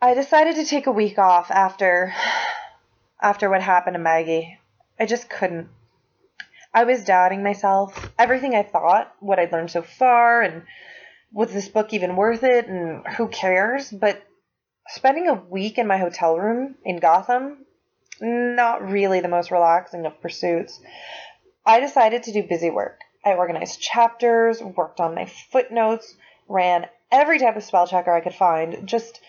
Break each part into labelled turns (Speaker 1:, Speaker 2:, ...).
Speaker 1: I decided to take a week off after after what happened to Maggie. I just couldn't. I was doubting myself, everything I thought, what I'd learned so far, and was this book even worth it, and who cares? But spending a week in my hotel room in Gotham, not really the most relaxing of pursuits. I decided to do busy work. I organized chapters, worked on my footnotes, ran every type of spell checker I could find, just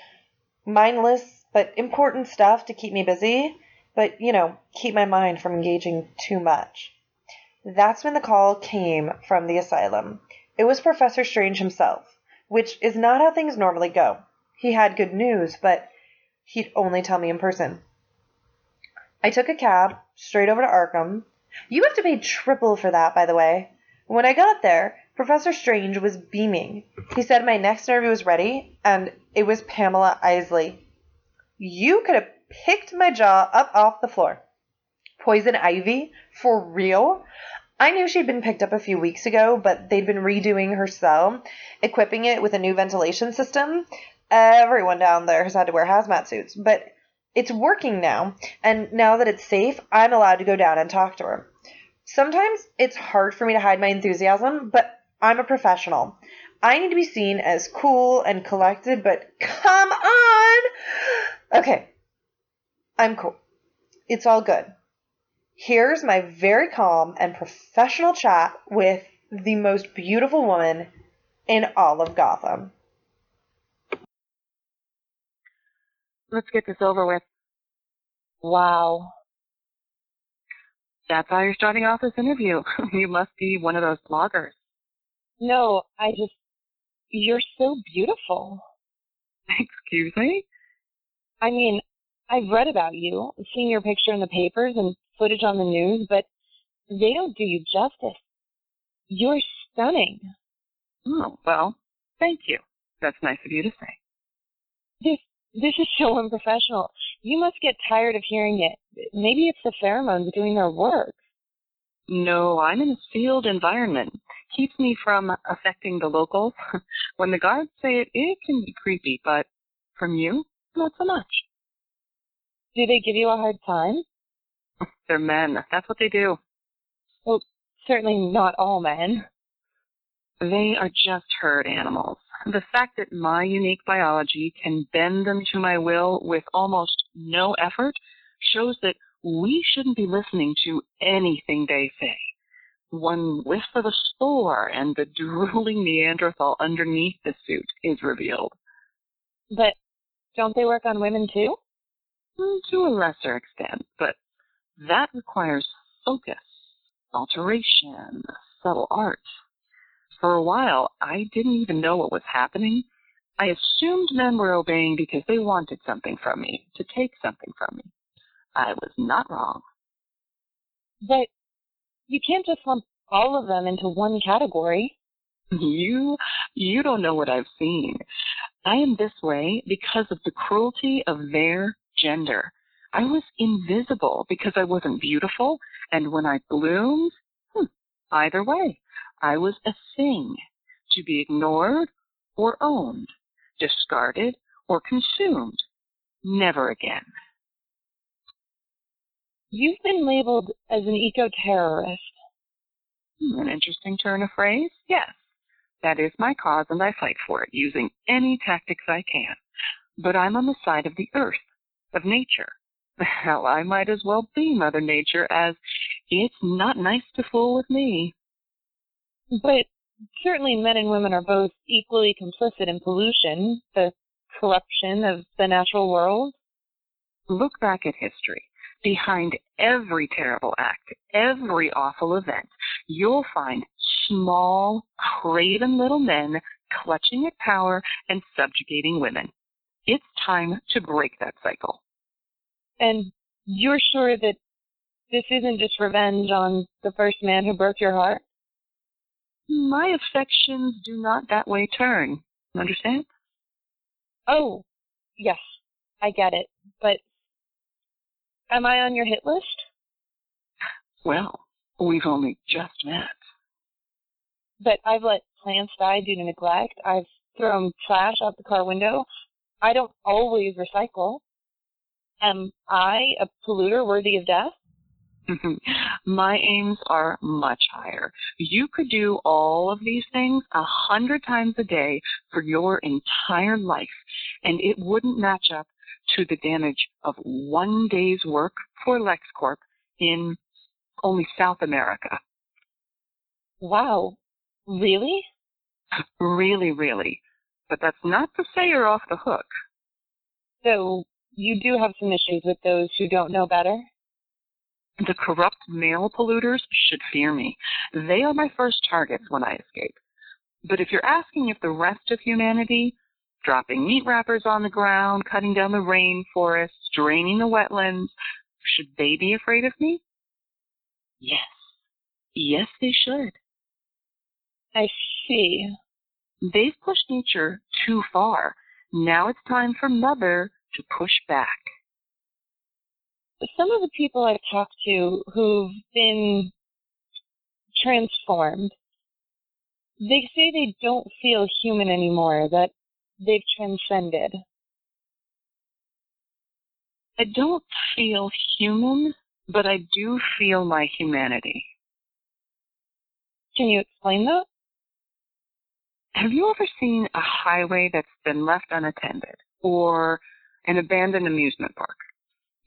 Speaker 1: mindless but important stuff to keep me busy, but, you know, keep my mind from engaging too much. That's when the call came from the asylum. It was Professor Strange himself, which is not how things normally go. He had good news, but he'd only tell me in person. I took a cab straight over to Arkham. You have to pay triple for that, by the way. When I got there, Professor Strange was beaming. He said my next interview was ready, and it was Pamela Isley. You could have picked my jaw up off the floor. Poison ivy? For real? I knew she'd been picked up a few weeks ago, but they'd been redoing her cell, equipping it with a new ventilation system. Everyone down there has had to wear hazmat suits, but it's working now, and now that it's safe, I'm allowed to go down and talk to her. Sometimes it's hard for me to hide my enthusiasm, but I'm a professional. I need to be seen as cool and collected, but come on! Okay, I'm cool. It's all good. Here's my very calm and professional chat with the most beautiful woman in all of Gotham.
Speaker 2: Let's get this over with.
Speaker 3: Wow.
Speaker 2: That's how you're starting off this interview. you must be one of those bloggers.
Speaker 3: No, I just, you're so beautiful.
Speaker 2: Excuse me?
Speaker 3: I mean, I've read about you, seen your picture in the papers and footage on the news, but they don't do you justice. You're stunning.
Speaker 2: Oh, well, thank you. That's nice of you to say.
Speaker 3: This, this is so unprofessional. You must get tired of hearing it. Maybe it's the pheromones doing their work.
Speaker 2: No, I'm in a sealed environment keeps me from affecting the locals. when the guards say it, it can be creepy, but from you, not so much.
Speaker 3: Do they give you a hard time?
Speaker 2: They're men. That's what they do.
Speaker 3: Well, certainly not all men.
Speaker 2: They are just herd animals. The fact that my unique biology can bend them to my will with almost no effort shows that we shouldn't be listening to anything they say one whiff of the store and the drooling Neanderthal underneath the suit is revealed.
Speaker 3: But don't they work on women too?
Speaker 2: Mm, to a lesser extent, but that requires focus, alteration, subtle art. For a while, I didn't even know what was happening. I assumed men were obeying because they wanted something from me, to take something from me. I was not wrong.
Speaker 3: But you can't just lump all of them into one category.
Speaker 2: You you don't know what I've seen. I am this way because of the cruelty of their gender. I was invisible because I wasn't beautiful, and when I bloomed, hmm, either way, I was a thing to be ignored or owned, discarded or consumed. Never again.
Speaker 3: You've been labeled as an eco-terrorist.
Speaker 2: Hmm, an interesting turn of phrase? Yes. That is my cause and I fight for it using any tactics I can. But I'm on the side of the earth, of nature. Hell, I might as well be Mother Nature as it's not nice to fool with me.
Speaker 3: But certainly men and women are both equally complicit in pollution, the corruption of the natural world.
Speaker 2: Look back at history. Behind every terrible act, every awful event, you'll find small, craven little men clutching at power and subjugating women. It's time to break that cycle.
Speaker 3: And you're sure that this isn't just revenge on the first man who broke your heart?
Speaker 2: My affections do not that way turn. Understand?
Speaker 3: Oh, yes, I get it. But Am I on your hit list?
Speaker 2: Well, we've only just met.
Speaker 3: But I've let plants die due to neglect. I've thrown trash out the car window. I don't always recycle. Am I a polluter worthy of death?
Speaker 2: My aims are much higher. You could do all of these things a hundred times a day for your entire life, and it wouldn't match up to the damage of one day's work for LexCorp in only South America.
Speaker 3: Wow. Really?
Speaker 2: Really, really. But that's not to say you're off the hook.
Speaker 3: So you do have some issues with those who don't know better?
Speaker 2: The corrupt male polluters should fear me. They are my first targets when I escape. But if you're asking if the rest of humanity, dropping meat wrappers on the ground, cutting down the rainforests, draining the wetlands, should they be afraid of me? Yes. Yes, they should.
Speaker 3: I see.
Speaker 2: They've pushed nature too far. Now it's time for Mother to push back
Speaker 3: some of the people I've talked to who've been transformed, they say they don't feel human anymore, that they've transcended.
Speaker 2: I don't feel human, but I do feel my humanity.
Speaker 3: Can you explain that?
Speaker 2: Have you ever seen a highway that's been left unattended or an abandoned amusement park?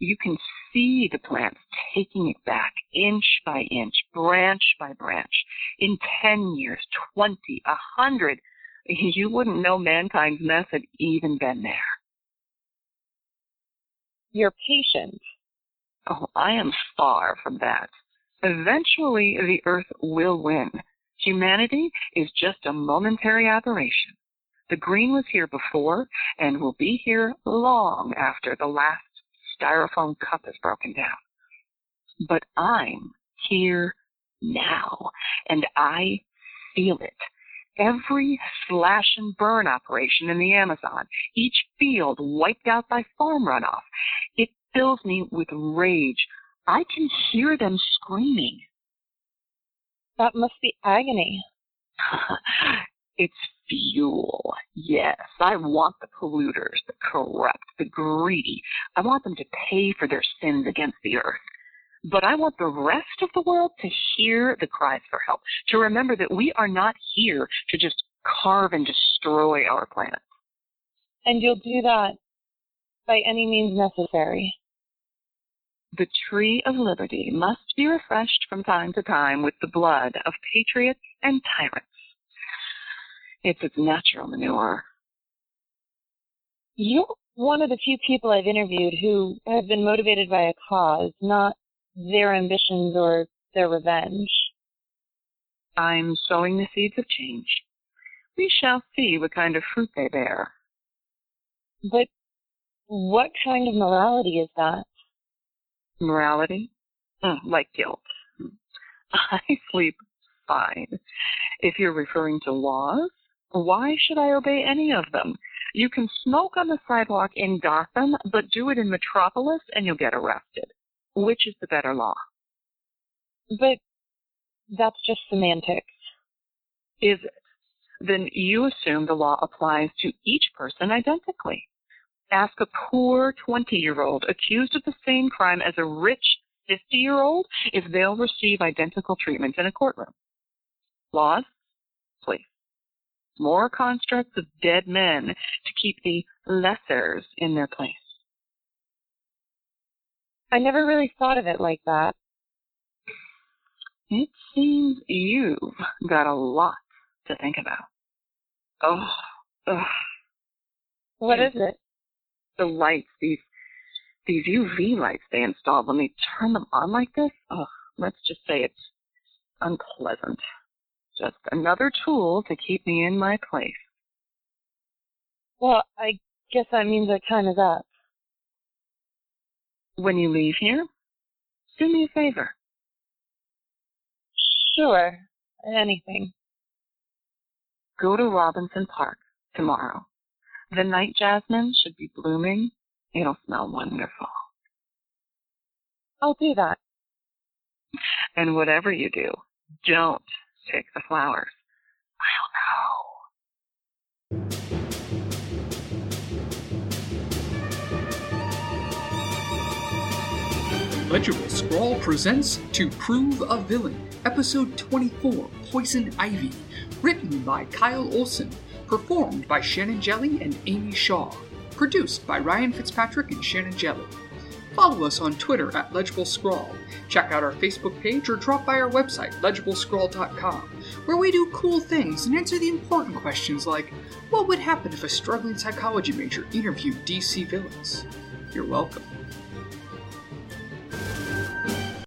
Speaker 2: you can see the plants taking it back inch by inch, branch by branch. In 10 years, 20, 100, you wouldn't know mankind's mess had even been there.
Speaker 3: You're patient.
Speaker 2: Oh, I am far from that. Eventually, the earth will win. Humanity is just a momentary aberration. The green was here before and will be here long after the last styrofoam cup is broken down. But I'm here now, and I feel it. Every slash and burn operation in the Amazon, each field wiped out by farm runoff, it fills me with rage. I can hear them screaming.
Speaker 3: That must be agony.
Speaker 2: it's fuel. Yes, I want the polluters, the corrupt, the greedy. I want them to pay for their sins against the earth. But I want the rest of the world to hear the cries for help, to remember that we are not here to just carve and destroy our planet.
Speaker 3: And you'll do that by any means necessary.
Speaker 2: The tree of liberty must be refreshed from time to time with the blood of patriots and tyrants. It's its natural manure.
Speaker 3: You're one of the few people I've interviewed who have been motivated by a cause, not their ambitions or their revenge.
Speaker 2: I'm sowing the seeds of change. We shall see what kind of fruit they bear.
Speaker 3: But what kind of morality is that?
Speaker 2: Morality? Mm, like guilt. I sleep fine. If you're referring to laws, why should I obey any of them? You can smoke on the sidewalk in Gotham, but do it in Metropolis and you'll get arrested. Which is the better law?
Speaker 3: But that's just semantics.
Speaker 2: Is it? Then you assume the law applies to each person identically. Ask a poor 20 year old accused of the same crime as a rich 50 year old if they'll receive identical treatment in a courtroom. Laws? Please more constructs of dead men to keep the lessers in their place.
Speaker 3: I never really thought of it like that.
Speaker 2: It seems you've got a lot to think about. Oh, ugh.
Speaker 3: What is it?
Speaker 2: The lights, these these UV lights they installed when they turn them on like this. Oh, let's just say it's unpleasant. Just another tool to keep me in my place.
Speaker 3: Well, I guess that means our time is up.
Speaker 2: When you leave here, do me a favor.
Speaker 3: Sure. Anything.
Speaker 2: Go to Robinson Park tomorrow. The night jasmine should be blooming. It'll smell wonderful.
Speaker 3: I'll do that.
Speaker 2: And whatever you do, don't take the flowers. I'll know.
Speaker 4: Legible Scrawl presents To Prove a Villain, Episode 24 Poison Ivy, written by Kyle Olson, performed by Shannon Jelly and Amy Shaw, produced by Ryan Fitzpatrick and Shannon Jelly. Follow us on Twitter at Legible Scrawl. Check out our Facebook page or drop by our website, legiblescrawl.com, where we do cool things and answer the important questions like what would happen if a struggling psychology major interviewed DC villains? You're welcome.